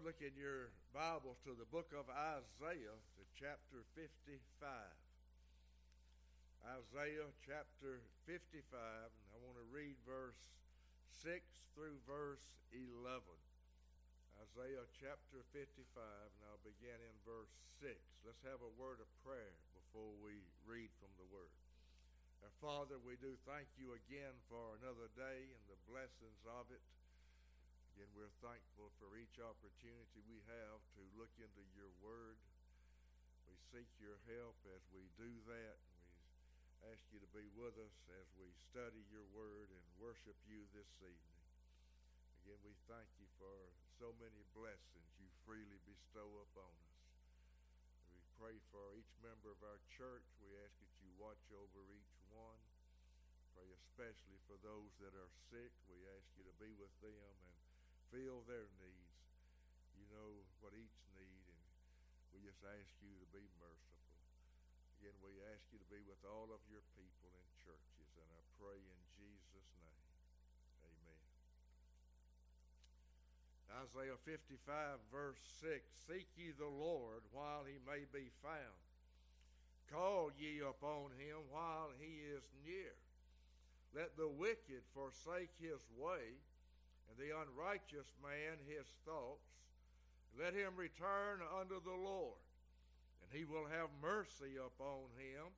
would look in your Bibles to the book of Isaiah, to chapter 55. Isaiah chapter 55, and I want to read verse 6 through verse 11. Isaiah chapter 55, and I'll begin in verse 6. Let's have a word of prayer before we read from the word. Our Father, we do thank you again for another day and the blessings of it. Again, we're thankful for each opportunity we have to look into your word. We seek your help as we do that. We ask you to be with us as we study your word and worship you this evening. Again, we thank you for so many blessings you freely bestow upon us. We pray for each member of our church. We ask that you watch over each one. Pray especially for those that are sick. We ask you to be with them and fill their needs. You know what each need, and we just ask you to be merciful. Again, we ask you to be with all of your people in churches, and I pray in Jesus' name. Amen. Isaiah 55, verse 6 Seek ye the Lord while he may be found. Call ye upon him while he is near. Let the wicked forsake his way, and the unrighteous man his thoughts. Let him return unto the Lord, and he will have mercy upon him,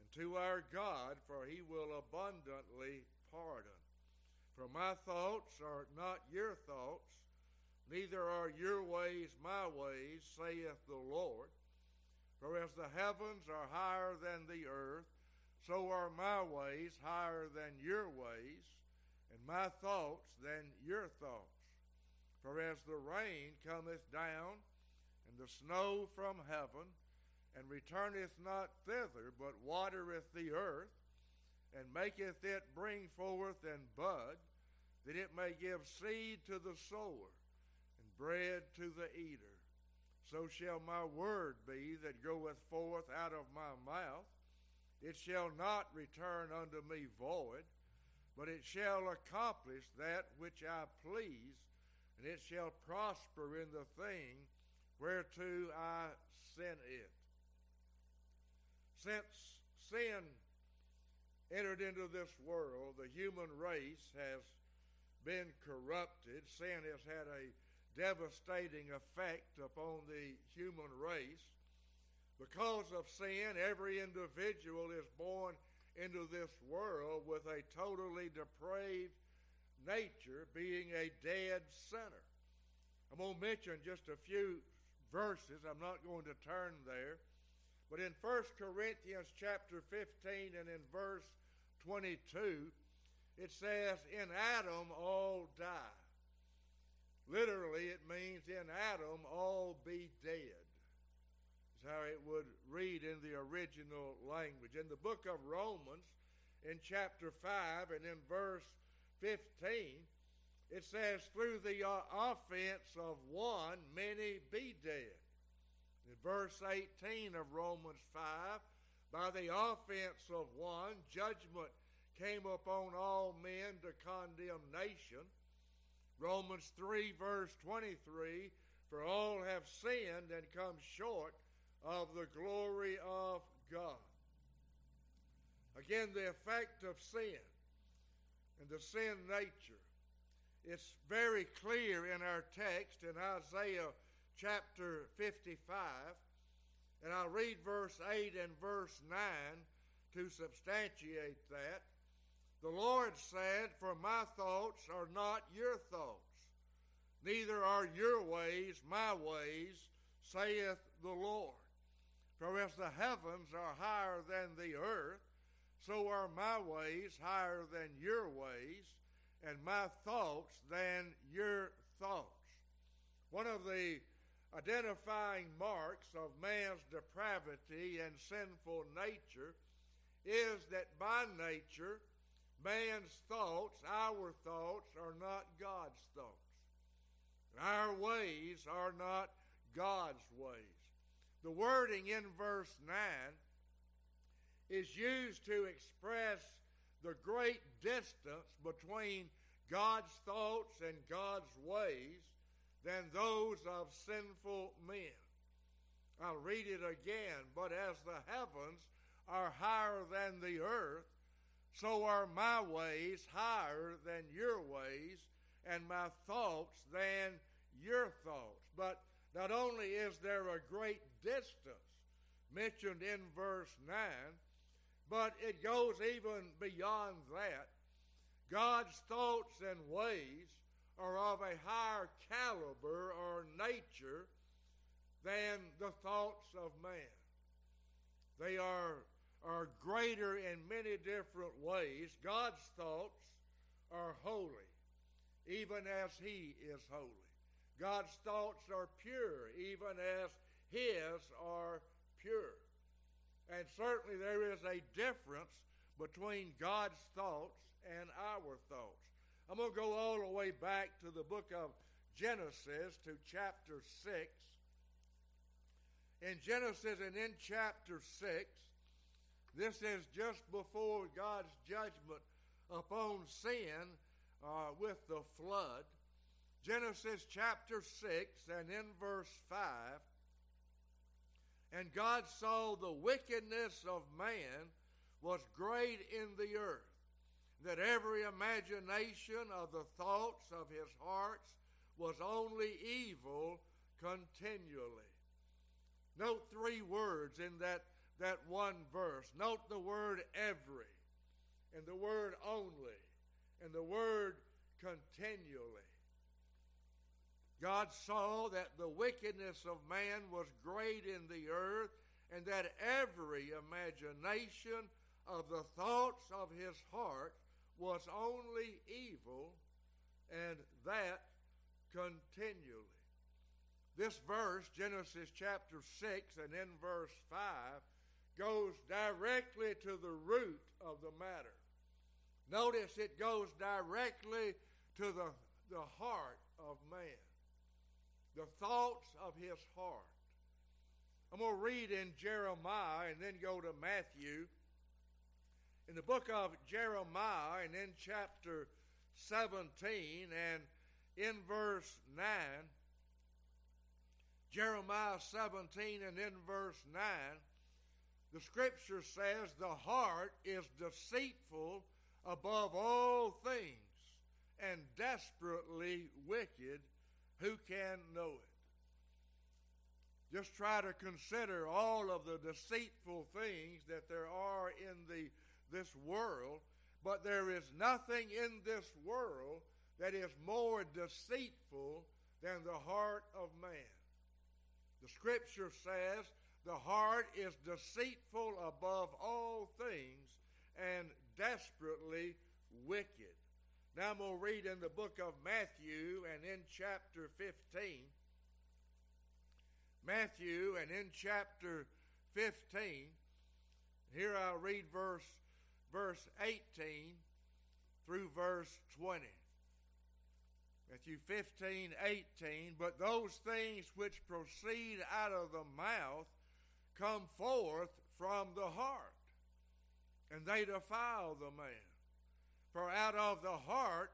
and to our God, for he will abundantly pardon. For my thoughts are not your thoughts, neither are your ways my ways, saith the Lord. For as the heavens are higher than the earth, so are my ways higher than your and my thoughts than your thoughts. For as the rain cometh down, and the snow from heaven, and returneth not thither, but watereth the earth, and maketh it bring forth and bud, that it may give seed to the sower, and bread to the eater. So shall my word be that goeth forth out of my mouth. It shall not return unto me void, but it shall accomplish that which I please, and it shall prosper in the thing whereto I sent it. Since sin entered into this world, the human race has been corrupted. Sin has had a devastating effect upon the human race. Because of sin, every individual is born into this world with a totally depraved nature, being a dead sinner. I'm going to mention just a few verses. I'm not going to turn there. But in 1 Corinthians chapter 15 and in verse 22, it says, In Adam all die. Literally, it means in Adam all be dead how it would read in the original language. In the book of Romans, in chapter 5 and in verse 15, it says, Through the uh, offense of one, many be dead. In verse 18 of Romans 5, by the offense of one, judgment came upon all men to condemnation. Romans 3, verse 23, for all have sinned and come short of the glory of God. Again, the effect of sin and the sin nature. It's very clear in our text in Isaiah chapter 55. And I'll read verse 8 and verse 9 to substantiate that. The Lord said, For my thoughts are not your thoughts, neither are your ways my ways, saith the Lord. For as the heavens are higher than the earth, so are my ways higher than your ways, and my thoughts than your thoughts. One of the identifying marks of man's depravity and sinful nature is that by nature, man's thoughts, our thoughts, are not God's thoughts. Our ways are not God's ways. The wording in verse 9 is used to express the great distance between God's thoughts and God's ways than those of sinful men. I'll read it again. But as the heavens are higher than the earth, so are my ways higher than your ways, and my thoughts than your thoughts. But not only is there a great distance mentioned in verse 9, but it goes even beyond that. God's thoughts and ways are of a higher caliber or nature than the thoughts of man. They are, are greater in many different ways. God's thoughts are holy, even as He is holy. God's thoughts are pure, even as His are pure. And certainly there is a difference between God's thoughts and our thoughts. I'm going to go all the way back to the book of Genesis to chapter 6. In Genesis and in chapter 6, this is just before God's judgment upon sin uh, with the flood. Genesis chapter 6 and in verse 5. And God saw the wickedness of man was great in the earth that every imagination of the thoughts of his hearts was only evil continually. Note three words in that, that one verse. Note the word every, and the word only, and the word continually. God saw that the wickedness of man was great in the earth, and that every imagination of the thoughts of his heart was only evil, and that continually. This verse, Genesis chapter 6 and in verse 5, goes directly to the root of the matter. Notice it goes directly to the, the heart of man, the thoughts of his heart. I'm going to read in Jeremiah and then go to Matthew in the book of Jeremiah and in chapter 17 and in verse 9, Jeremiah 17 and in verse 9, the scripture says, The heart is deceitful above all things and desperately wicked. Who can know it? Just try to consider all of the deceitful things that there are in the this world, but there is nothing in this world that is more deceitful than the heart of man. The scripture says the heart is deceitful above all things and desperately wicked. Now I'm going to read in the book of Matthew and in chapter 15. Matthew and in chapter 15. Here I'll read verse verse 18 through verse 20. Matthew 15, 18. But those things which proceed out of the mouth come forth from the heart, and they defile the man. For out of the heart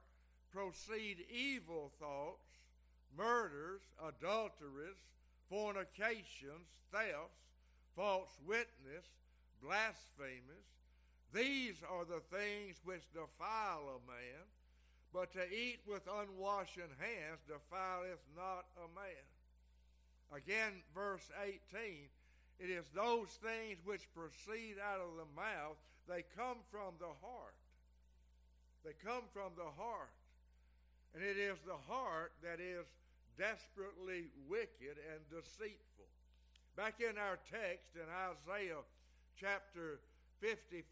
proceed evil thoughts, murders, adulteries, fornications, thefts, false witness, blasphemies these are the things which defile a man, but to eat with unwashen hands defileth not a man. Again, verse 18 it is those things which proceed out of the mouth, they come from the heart. They come from the heart. And it is the heart that is desperately wicked and deceitful. Back in our text in Isaiah chapter 55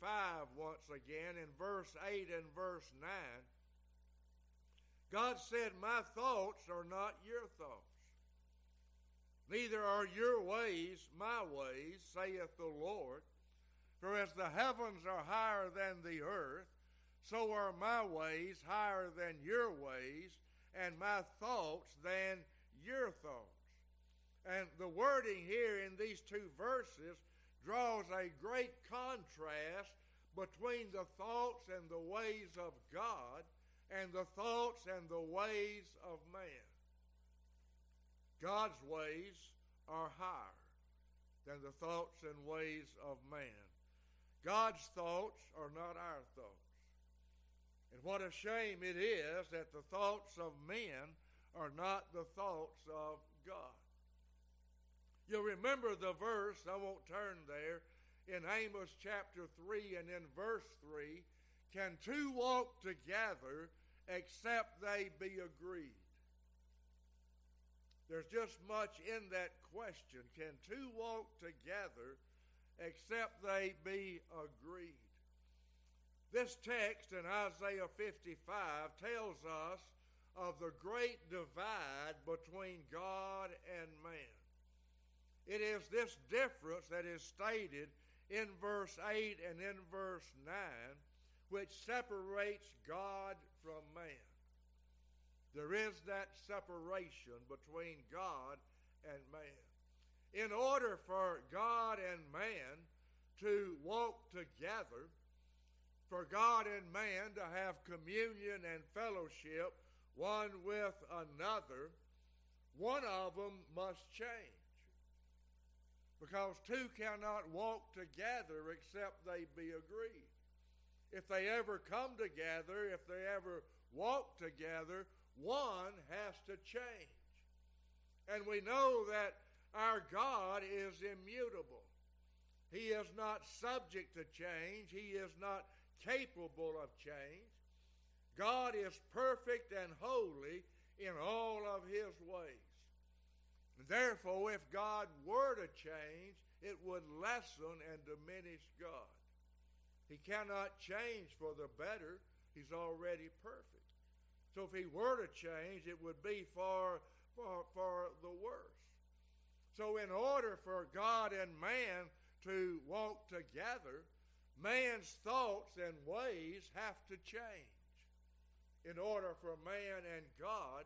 once again in verse 8 and verse 9. God said, My thoughts are not your thoughts, neither are your ways my ways, saith the Lord. For as the heavens are higher than the earth, so are my ways higher than your ways, and my thoughts than your thoughts. And the wording here in these two verses draws a great contrast between the thoughts and the ways of God and the thoughts and the ways of man. God's ways are higher than the thoughts and ways of man. God's thoughts are not our thoughts. And what a shame it is that the thoughts of men are not the thoughts of God. You'll remember the verse, I won't turn there, in Amos chapter 3 and in verse 3 Can two walk together except they be agreed? There's just much in that question. Can two walk together except they be agreed? This text in Isaiah 55 tells us of the great divide between God and man. It is this difference that is stated in verse 8 and in verse 9 which separates God from man. There is that separation between God and man. In order for God and man to walk together, for God and man to have communion and fellowship one with another, one of them must change. Because two cannot walk together except they be agreed. If they ever come together, if they ever walk together, one has to change. And we know that our God is immutable. He is not subject to change. He is not capable of change. God is perfect and holy in all of his ways. Therefore, if God were to change, it would lessen and diminish God. He cannot change for the better. He's already perfect. So if he were to change, it would be for, for, for the worse. So, in order for God and man to walk together, man's thoughts and ways have to change in order for man and God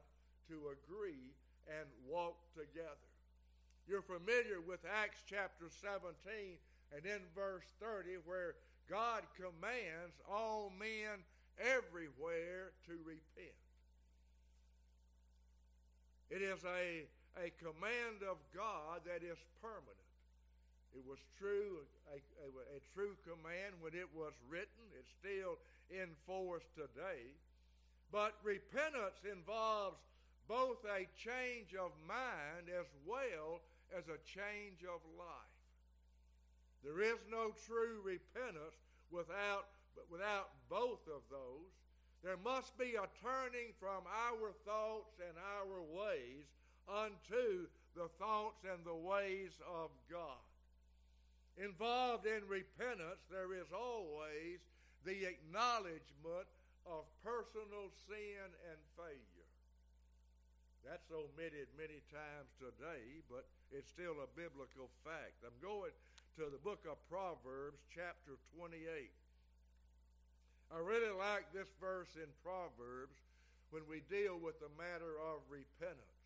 to agree and walk together. You're familiar with Acts chapter 17 and in verse 30 where God commands all men everywhere to repent. It is a, a command of God that is permanent. It was true, a, a, a true command when it was written. It's still in force today. But repentance involves both a change of mind as well as a change of life. There is no true repentance without, without both of those. There must be a turning from our thoughts and our ways unto the thoughts and the ways of God. Involved in repentance, there is always the acknowledgement of personal sin and failure. That's omitted many times today, but it's still a biblical fact. I'm going to the book of Proverbs, chapter 28. I really like this verse in Proverbs when we deal with the matter of repentance.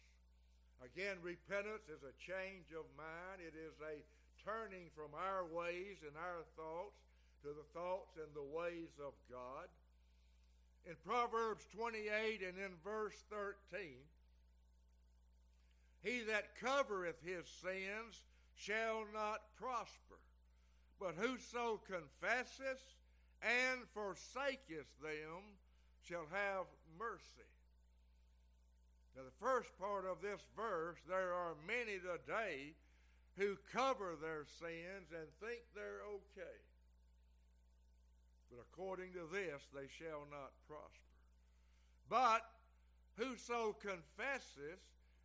Again, repentance is a change of mind, it is a turning from our ways and our thoughts to the thoughts and the ways of God. In Proverbs 28 and in verse 13, he that covereth his sins shall not prosper, but whoso confesseth and forsaketh them shall have mercy. Now, the first part of this verse, there are many today who cover their sins and think they're okay. But according to this, they shall not prosper. But whoso confesseth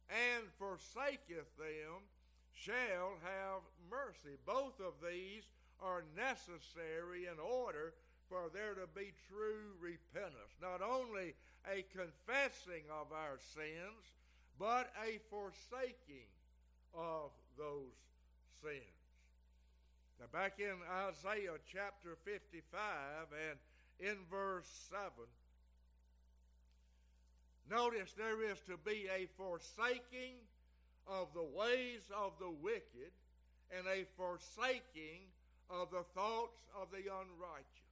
and forsaketh them shall have mercy. Both of these are necessary in order for there to be true repentance. Not only a confessing of our sins, but a forsaking of those sins. Now, back in Isaiah chapter 55 and in verse 7, notice there is to be a forsaking of the ways of the wicked and a forsaking of the thoughts of the unrighteous.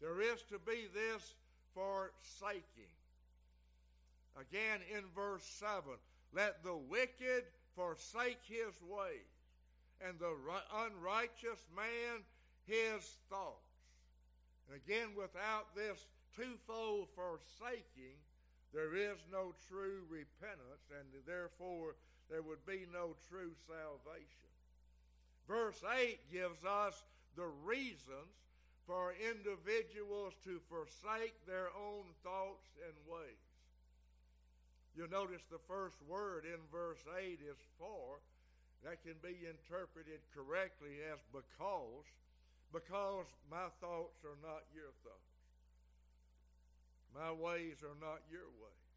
There is to be this forsaking. Again in verse 7 Let the wicked forsake his ways, and the unrighteous man his thoughts. And again, without this twofold forsaking, there is no true repentance, and therefore there would be no true salvation. Verse 8 gives us the reasons for individuals to forsake their own thoughts and ways. You'll notice the first word in verse 8 is for. That can be interpreted correctly as because, because my thoughts are not your thoughts. My ways are not your ways.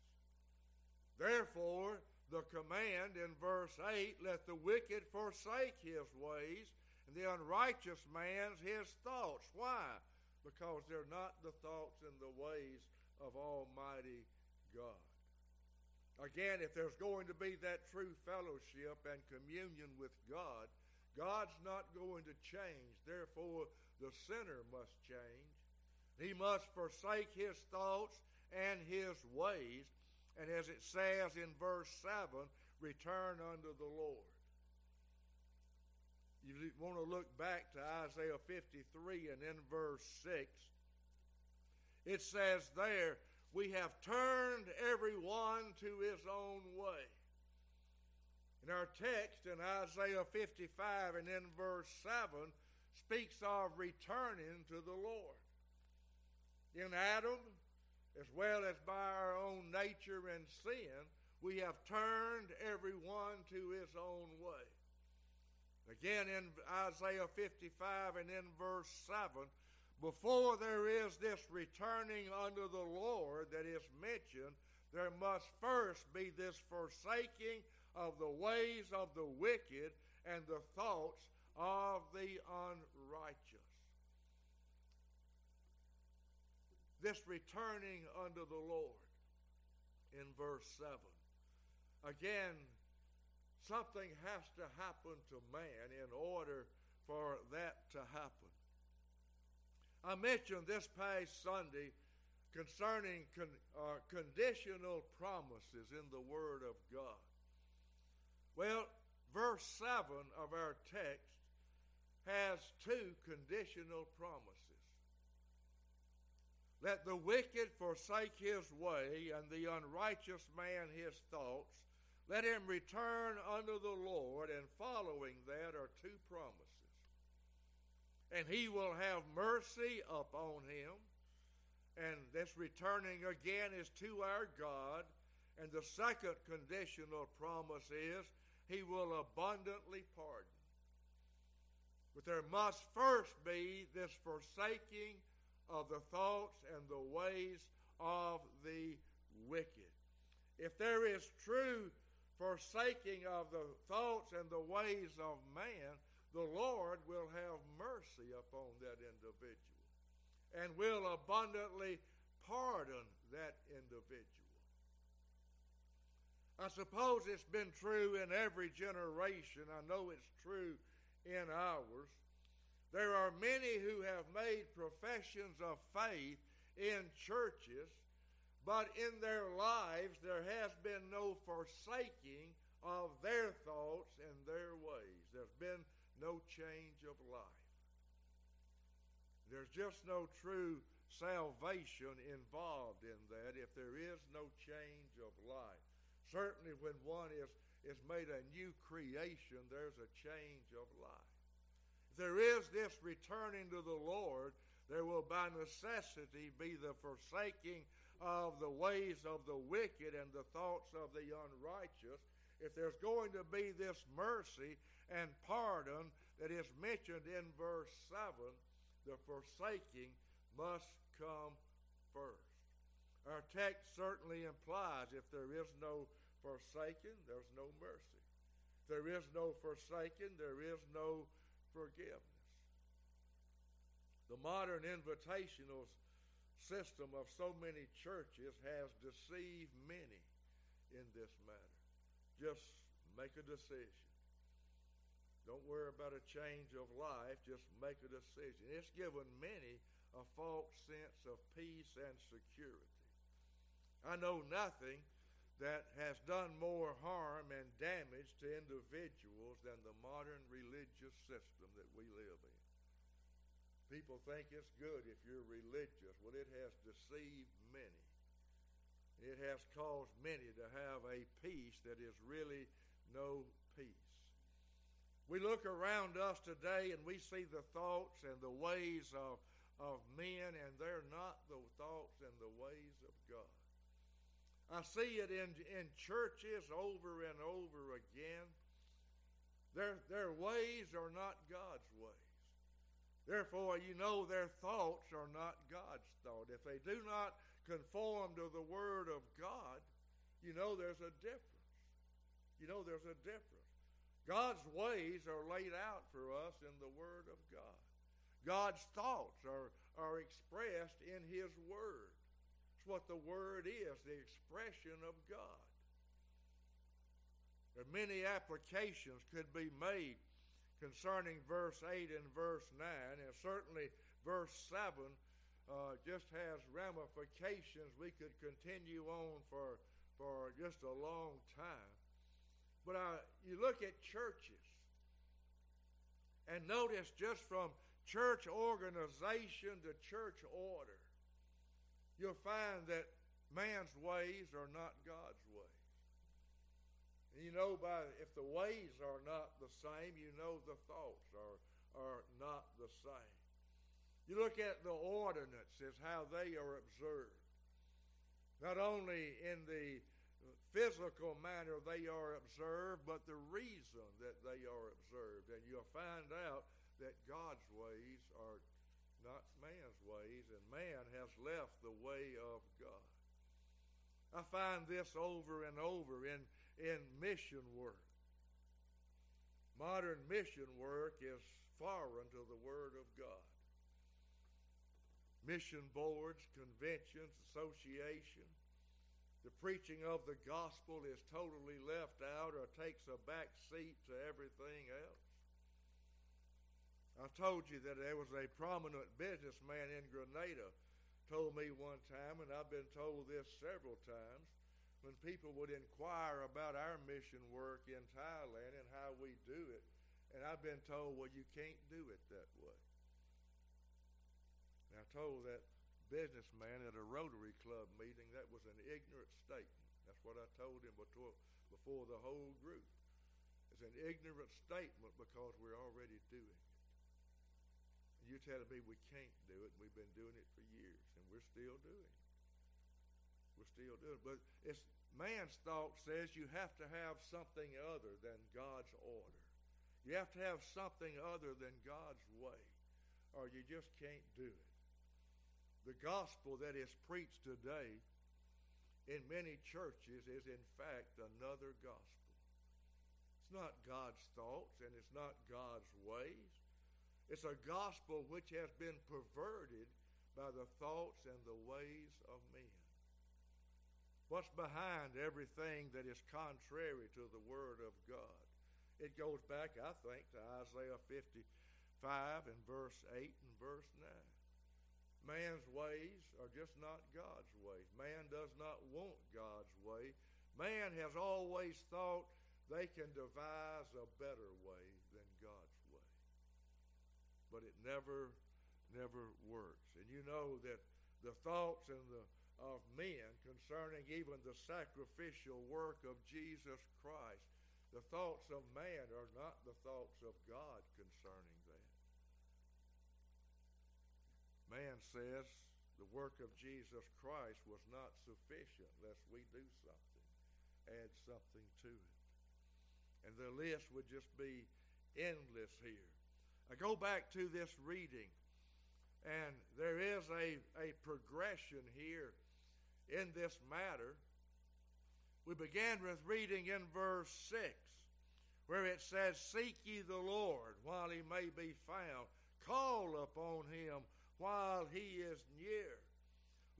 Therefore, the command in verse 8 let the wicked forsake his ways and the unrighteous man's his thoughts. Why? Because they're not the thoughts and the ways of Almighty God. Again, if there's going to be that true fellowship and communion with God, God's not going to change. Therefore, the sinner must change. He must forsake his thoughts and his ways. And as it says in verse 7, return unto the Lord. You want to look back to Isaiah 53 and in verse 6. It says there, We have turned everyone to his own way. And our text in Isaiah 55 and in verse 7 speaks of returning to the Lord. In Adam, as well as by our own nature and sin, we have turned everyone to his own way. Again, in Isaiah 55 and in verse 7, before there is this returning unto the Lord that is mentioned, there must first be this forsaking of the ways of the wicked and the thoughts of the unrighteous. This returning unto the Lord in verse 7. Again, Something has to happen to man in order for that to happen. I mentioned this past Sunday concerning con, uh, conditional promises in the Word of God. Well, verse 7 of our text has two conditional promises. Let the wicked forsake his way, and the unrighteous man his thoughts, let him return unto the Lord, and following that are two promises. And he will have mercy upon him. And this returning again is to our God. And the second conditional promise is he will abundantly pardon. But there must first be this forsaking of the thoughts and the ways of the wicked. If there is true forsaking of the thoughts and the ways of man, the Lord will have mercy upon that individual and will abundantly pardon that individual. I suppose it's been true in every generation. I know it's true in ours. There are many who have made professions of faith in churches but in their lives there has been no forsaking of their thoughts and their ways. There's been no change of life. There's just no true salvation involved in that if there is no change of life. Certainly, when one is, is made a new creation, there's a change of life. If there is this returning to the Lord, there will by necessity be the forsaking of the ways of the wicked and the thoughts of the unrighteous, if there's going to be this mercy and pardon that is mentioned in verse 7, the forsaking must come first. Our text certainly implies if there is no forsaking, there's no mercy. If there is no forsaking, there is no forgiveness. The modern invitationals system of so many churches has deceived many in this matter. Just make a decision. Don't worry about a change of life. Just make a decision. It's given many a false sense of peace and security. I know nothing that has done more harm and damage to individuals than the modern religious system that we live in. People think it's good if you're religious. Well, it has deceived many. It has caused many to have a peace that is really no peace. We look around us today and we see the thoughts and the ways of, of men, and they're not the thoughts and the ways of God. I see it in, in churches over and over again. Their, their ways are not God's ways. Therefore, you know their thoughts are not God's thought. If they do not conform to the Word of God, you know there's a difference. You know there's a difference. God's ways are laid out for us in the Word of God. God's thoughts are, are expressed in His Word. It's what the Word is, the expression of God. There are many applications could be made concerning verse 8 and verse 9, and certainly verse 7 uh, just has ramifications we could continue on for, for just a long time. But uh, you look at churches and notice just from church organization to church order, you'll find that man's ways are not God's ways. And you know by if the ways are not the same, you know the thoughts are, are not the same. You look at the ordinances, how they are observed. Not only in the physical manner they are observed, but the reason that they are observed. And you'll find out that God's ways are not man's ways, and man has left the way of God. I find this over and over in, in mission work. Modern mission work is foreign to the Word of God. Mission boards, conventions, associations, the preaching of the gospel is totally left out or takes a back seat to everything else. I told you that there was a prominent businessman in Grenada told me one time, and I've been told this several times, when people would inquire about our mission work in Thailand and how we do it, and I've been told, well, you can't do it that way. And I told that businessman at a Rotary Club meeting that was an ignorant statement. That's what I told him before, before the whole group. It's an ignorant statement because we're already doing it. You're telling me we can't do it. We've been doing it for years, and we're still doing it. We're still doing it. But it's man's thought says you have to have something other than God's order. You have to have something other than God's way, or you just can't do it. The gospel that is preached today in many churches is, in fact, another gospel. It's not God's thoughts and it's not God's ways. It's a gospel which has been perverted by the thoughts and the ways of men. What's behind everything that is contrary to the Word of God? It goes back, I think, to Isaiah 55 and verse 8 and verse 9. Man's ways are just not God's ways. Man does not want God's way. Man has always thought they can devise a better way than God's way. but it never, never works. And you know that the thoughts and the of men concerning even the sacrificial work of Jesus Christ, the thoughts of man are not the thoughts of God concerning Man says the work of Jesus Christ was not sufficient lest we do something, add something to it. And the list would just be endless here. I go back to this reading, and there is a, a progression here in this matter. We began with reading in verse 6, where it says, Seek ye the Lord while he may be found, call while he is near.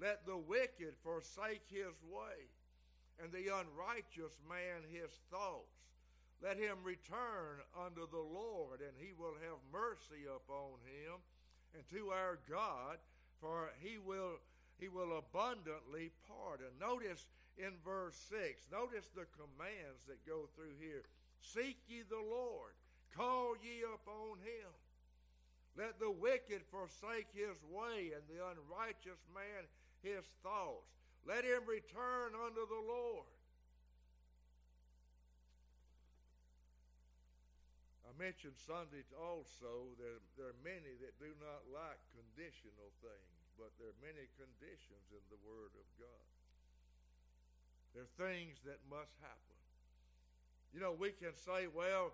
Let the wicked forsake his way, and the unrighteous man his thoughts. Let him return unto the Lord, and he will have mercy upon him, and to our God, for he will he will abundantly pardon. Notice in verse 6. Notice the commands that go through here. Seek ye the Lord, call ye upon him. Let the wicked forsake his way, and the unrighteous man his thoughts. Let him return unto the Lord. I mentioned Sunday also that there are many that do not like conditional things, but there are many conditions in the Word of God. There are things that must happen. You know, we can say, well,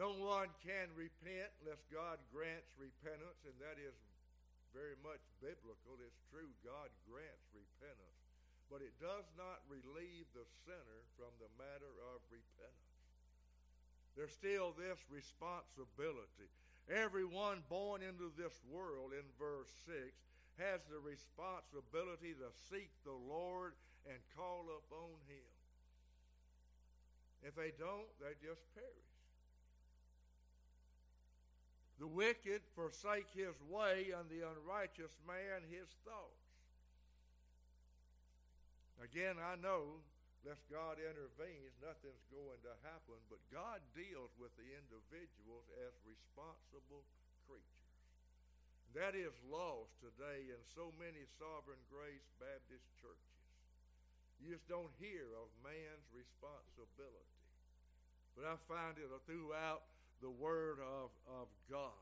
no one can repent unless God grants repentance, and that is very much biblical. It's true, God grants repentance. But it does not relieve the sinner from the matter of repentance. There's still this responsibility. Everyone born into this world, in verse 6, has the responsibility to seek the Lord and call upon Him. If they don't, they just perish. The wicked forsake his way, and the unrighteous man his thoughts. Again, I know lest God intervenes, nothing's going to happen. But God deals with the individuals as responsible creatures. That is lost today in so many sovereign grace Baptist churches. You just don't hear of man's responsibility. But I find it throughout the Word of, of God.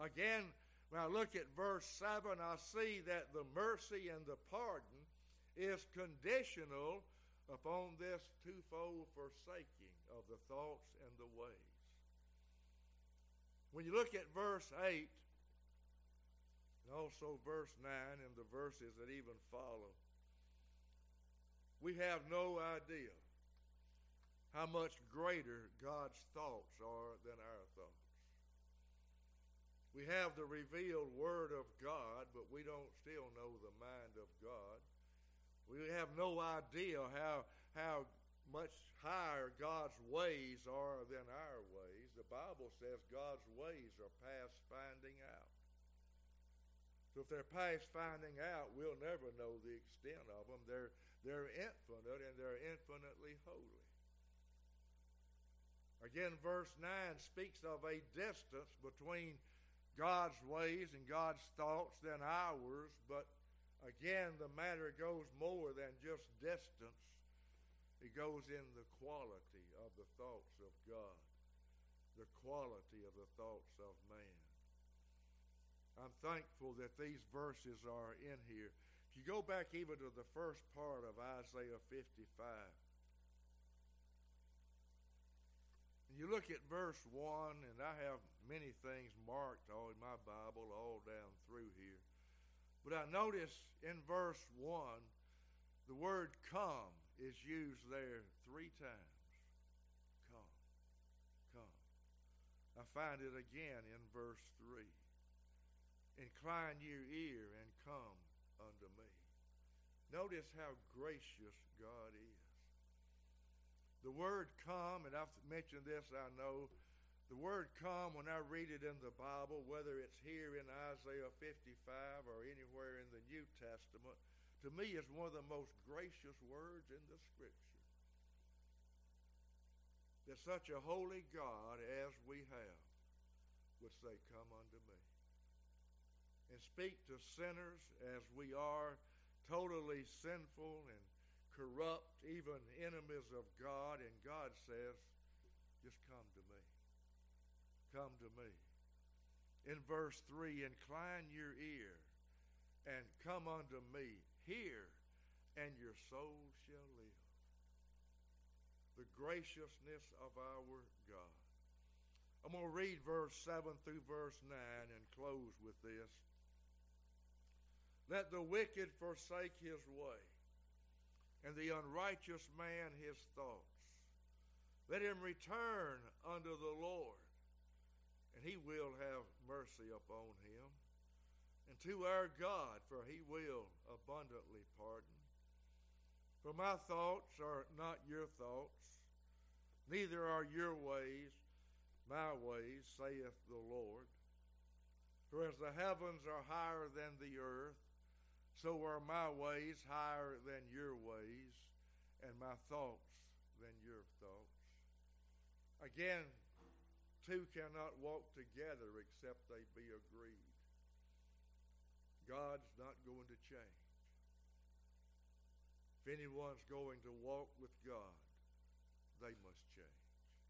Again, when I look at verse 7, I see that the mercy and the pardon is conditional upon this twofold forsaking of the thoughts and the ways. When you look at verse 8, and also verse 9 and the verses that even follow, we have no idea how much greater God's thoughts are than our thoughts. We have the revealed Word of God, but we don't still know the mind of God. We have no idea how, how much higher God's ways are than our ways. The Bible says God's ways are past finding out. So if they're past finding out, we'll never know the extent of them. They're, they're infinite and they're infinitely holy. Again, verse 9 speaks of a distance between God's ways and God's thoughts than ours, but Again, the matter goes more than just distance. It goes in the quality of the thoughts of God, the quality of the thoughts of man. I'm thankful that these verses are in here. If you go back even to the first part of Isaiah 55, you look at verse 1, and I have many things marked all in my Bible all down through here. But I notice in verse 1, the word come is used there three times. Come, come. I find it again in verse 3. Incline your ear and come unto me. Notice how gracious God is. The word come, and I've mentioned this, I know, the word come, when I read it in the Bible, whether it's here in Isaiah 55 or anywhere in the New Testament, to me is one of the most gracious words in the Scripture. That such a holy God as we have would say, Come unto me. And speak to sinners as we are, totally sinful and corrupt, even enemies of God, and God says, Just come to me come to me. In verse 3, incline your ear and come unto me. Hear, and your soul shall live. The graciousness of our God. I'm going to read verse 7 through verse 9 and close with this. Let the wicked forsake his way, and the unrighteous man his thoughts. Let him return unto the Lord and he will have mercy upon him. And to our God, for he will abundantly pardon. For my thoughts are not your thoughts, neither are your ways my ways, saith the Lord. For as the heavens are higher than the earth, so are my ways higher than your ways, and my thoughts than your thoughts. Again, two cannot walk together except they be agreed. God's not going to change. If anyone's going to walk with God, they must change.